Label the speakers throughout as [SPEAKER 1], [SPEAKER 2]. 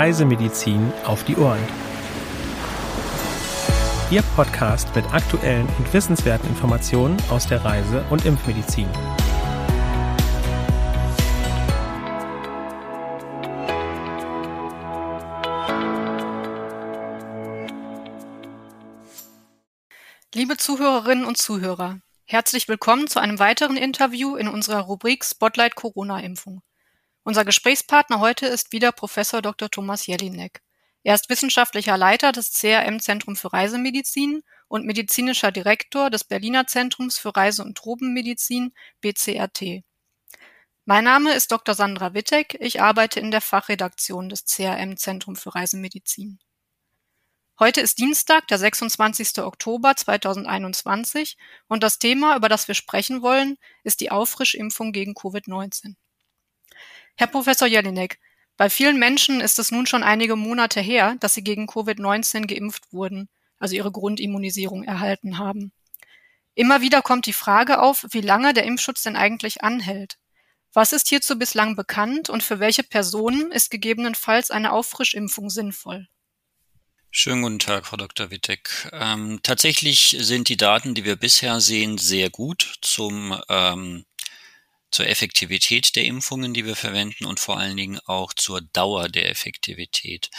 [SPEAKER 1] Reisemedizin auf die Ohren. Ihr Podcast mit aktuellen und wissenswerten Informationen aus der Reise- und Impfmedizin.
[SPEAKER 2] Liebe Zuhörerinnen und Zuhörer, herzlich willkommen zu einem weiteren Interview in unserer Rubrik Spotlight Corona-Impfung. Unser Gesprächspartner heute ist wieder Professor Dr. Thomas Jelinek. Er ist wissenschaftlicher Leiter des CRM Zentrum für Reisemedizin und medizinischer Direktor des Berliner Zentrums für Reise- und Tropenmedizin BCRT. Mein Name ist Dr. Sandra Wittek. Ich arbeite in der Fachredaktion des CRM Zentrum für Reisemedizin. Heute ist Dienstag, der 26. Oktober 2021 und das Thema, über das wir sprechen wollen, ist die Auffrischimpfung gegen Covid-19. Herr Professor Jelinek, bei vielen Menschen ist es nun schon einige Monate her, dass sie gegen Covid-19 geimpft wurden, also ihre Grundimmunisierung erhalten haben. Immer wieder kommt die Frage auf, wie lange der Impfschutz denn eigentlich anhält. Was ist hierzu bislang bekannt und für welche Personen ist gegebenenfalls eine Auffrischimpfung sinnvoll?
[SPEAKER 3] Schönen guten Tag, Frau Dr. Wittek. Ähm, tatsächlich sind die Daten, die wir bisher sehen, sehr gut zum, ähm, zur Effektivität der Impfungen, die wir verwenden und vor allen Dingen auch zur Dauer der Effektivität.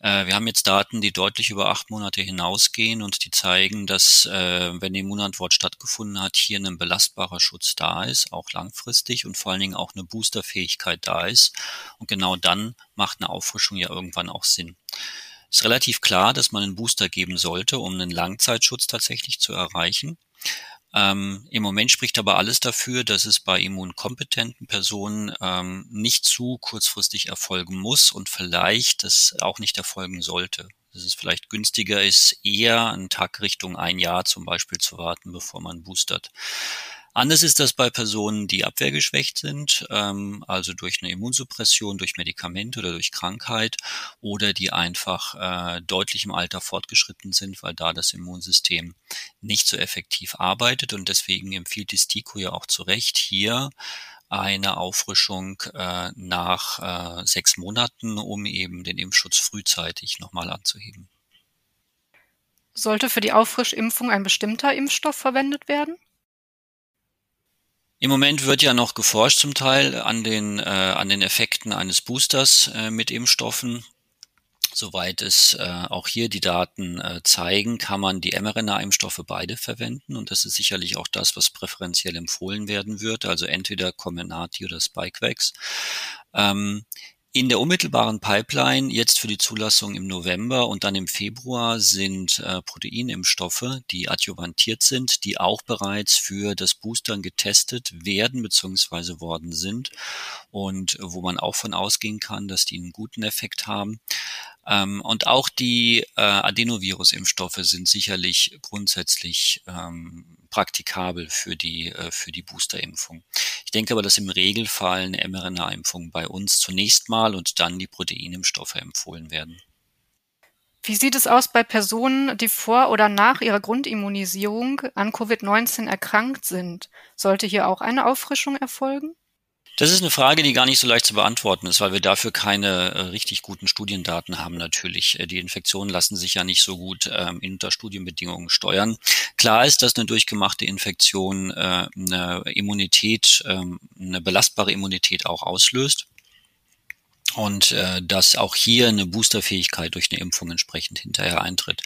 [SPEAKER 3] Äh, wir haben jetzt Daten, die deutlich über acht Monate hinausgehen und die zeigen, dass, äh, wenn die Immunantwort stattgefunden hat, hier ein belastbarer Schutz da ist, auch langfristig und vor allen Dingen auch eine Boosterfähigkeit da ist. Und genau dann macht eine Auffrischung ja irgendwann auch Sinn ist relativ klar, dass man einen Booster geben sollte, um einen Langzeitschutz tatsächlich zu erreichen. Ähm, Im Moment spricht aber alles dafür, dass es bei immunkompetenten Personen ähm, nicht zu kurzfristig erfolgen muss und vielleicht das auch nicht erfolgen sollte. Dass es vielleicht günstiger ist, eher einen Tag Richtung ein Jahr zum Beispiel zu warten, bevor man boostert. Anders ist das bei Personen, die abwehrgeschwächt sind, ähm, also durch eine Immunsuppression, durch Medikamente oder durch Krankheit oder die einfach äh, deutlich im Alter fortgeschritten sind, weil da das Immunsystem nicht so effektiv arbeitet. Und deswegen empfiehlt die STIKO ja auch zu Recht hier eine Auffrischung äh, nach äh, sechs Monaten, um eben den Impfschutz frühzeitig nochmal anzuheben.
[SPEAKER 2] Sollte für die Auffrischimpfung ein bestimmter Impfstoff verwendet werden?
[SPEAKER 3] Im Moment wird ja noch geforscht zum Teil an den, äh, an den Effekten eines Boosters äh, mit Impfstoffen. Soweit es äh, auch hier die Daten äh, zeigen, kann man die mRNA-Impfstoffe beide verwenden und das ist sicherlich auch das, was präferenziell empfohlen werden wird, also entweder Comirnaty oder Spikevax. Ähm, in der unmittelbaren Pipeline jetzt für die Zulassung im November und dann im Februar sind äh, Proteinimpfstoffe, die adjuvantiert sind, die auch bereits für das Boostern getestet werden bzw. worden sind und wo man auch von ausgehen kann, dass die einen guten Effekt haben. Ähm, und auch die äh, Adenovirus-Impfstoffe sind sicherlich grundsätzlich ähm, praktikabel für die, äh, für die Boosterimpfung. Ich denke aber, dass im Regelfall eine mRNA-Impfung bei uns zunächst mal und dann die Proteinimpfstoffe empfohlen werden.
[SPEAKER 2] Wie sieht es aus bei Personen, die vor oder nach ihrer Grundimmunisierung an Covid-19 erkrankt sind? Sollte hier auch eine Auffrischung erfolgen?
[SPEAKER 3] Das ist eine Frage, die gar nicht so leicht zu beantworten ist, weil wir dafür keine äh, richtig guten Studiendaten haben natürlich. Äh, die Infektionen lassen sich ja nicht so gut ähm, unter Studienbedingungen steuern. Klar ist, dass eine durchgemachte Infektion äh, eine Immunität, ähm, eine belastbare Immunität auch auslöst und äh, dass auch hier eine Boosterfähigkeit durch eine Impfung entsprechend hinterher eintritt.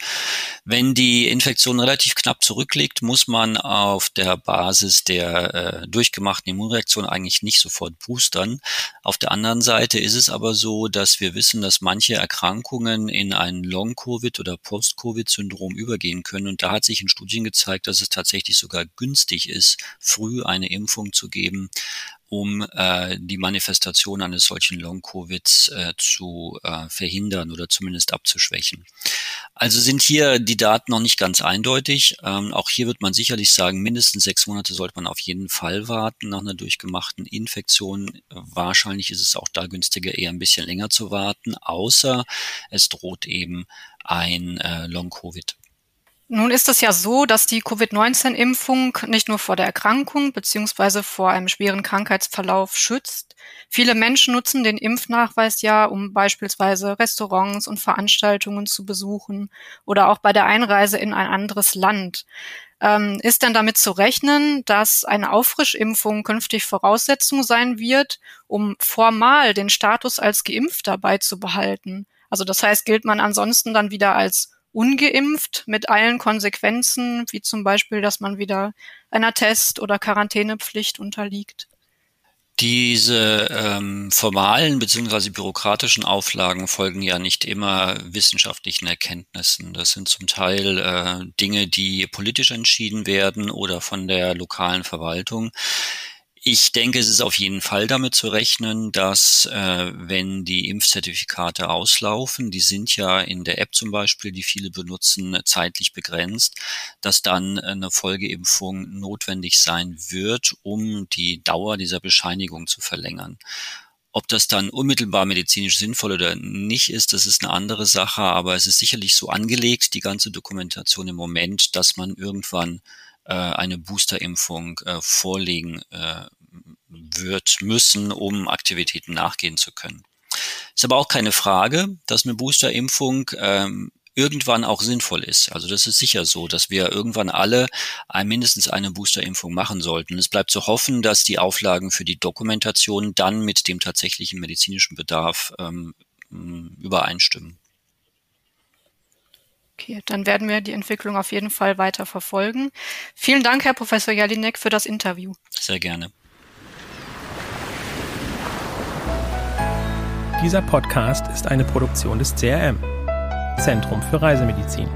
[SPEAKER 3] Wenn die Infektion relativ knapp zurückliegt, muss man auf der Basis der äh, durchgemachten Immunreaktion eigentlich nicht sofort boostern. Auf der anderen Seite ist es aber so, dass wir wissen, dass manche Erkrankungen in ein Long-Covid oder Post-Covid-Syndrom übergehen können. Und da hat sich in Studien gezeigt, dass es tatsächlich sogar günstig ist, früh eine Impfung zu geben, um äh, die Manifestation eines solchen Long-Covids äh, zu äh, verhindern oder zumindest abzuschwächen. Also sind hier die Daten noch nicht ganz eindeutig. Ähm, auch hier wird man sicherlich sagen, mindestens sechs Monate sollte man auf jeden Fall warten nach einer durchgemachten Infektion. Wahrscheinlich ist es auch da günstiger, eher ein bisschen länger zu warten, außer es droht eben ein äh, Long-Covid.
[SPEAKER 2] Nun ist es ja so, dass die Covid-19-Impfung nicht nur vor der Erkrankung beziehungsweise vor einem schweren Krankheitsverlauf schützt. Viele Menschen nutzen den Impfnachweis ja, um beispielsweise Restaurants und Veranstaltungen zu besuchen oder auch bei der Einreise in ein anderes Land. Ähm, ist denn damit zu rechnen, dass eine Auffrischimpfung künftig Voraussetzung sein wird, um formal den Status als Geimpfter beizubehalten? Also das heißt, gilt man ansonsten dann wieder als ungeimpft mit allen Konsequenzen, wie zum Beispiel, dass man wieder einer Test- oder Quarantänepflicht unterliegt.
[SPEAKER 3] Diese ähm, formalen bzw. bürokratischen Auflagen folgen ja nicht immer wissenschaftlichen Erkenntnissen. Das sind zum Teil äh, Dinge, die politisch entschieden werden oder von der lokalen Verwaltung. Ich denke, es ist auf jeden Fall damit zu rechnen, dass äh, wenn die Impfzertifikate auslaufen, die sind ja in der App zum Beispiel, die viele benutzen, zeitlich begrenzt, dass dann eine Folgeimpfung notwendig sein wird, um die Dauer dieser Bescheinigung zu verlängern. Ob das dann unmittelbar medizinisch sinnvoll oder nicht ist, das ist eine andere Sache, aber es ist sicherlich so angelegt, die ganze Dokumentation im Moment, dass man irgendwann äh, eine Boosterimpfung äh, vorlegen äh, wird müssen, um Aktivitäten nachgehen zu können. Ist aber auch keine Frage, dass eine Boosterimpfung ähm, irgendwann auch sinnvoll ist. Also das ist sicher so, dass wir irgendwann alle ein, mindestens eine Boosterimpfung machen sollten. Es bleibt zu hoffen, dass die Auflagen für die Dokumentation dann mit dem tatsächlichen medizinischen Bedarf ähm, übereinstimmen.
[SPEAKER 2] Okay, dann werden wir die Entwicklung auf jeden Fall weiter verfolgen. Vielen Dank, Herr Professor Jalinek, für das Interview.
[SPEAKER 3] Sehr gerne.
[SPEAKER 1] Dieser Podcast ist eine Produktion des CRM, Zentrum für Reisemedizin.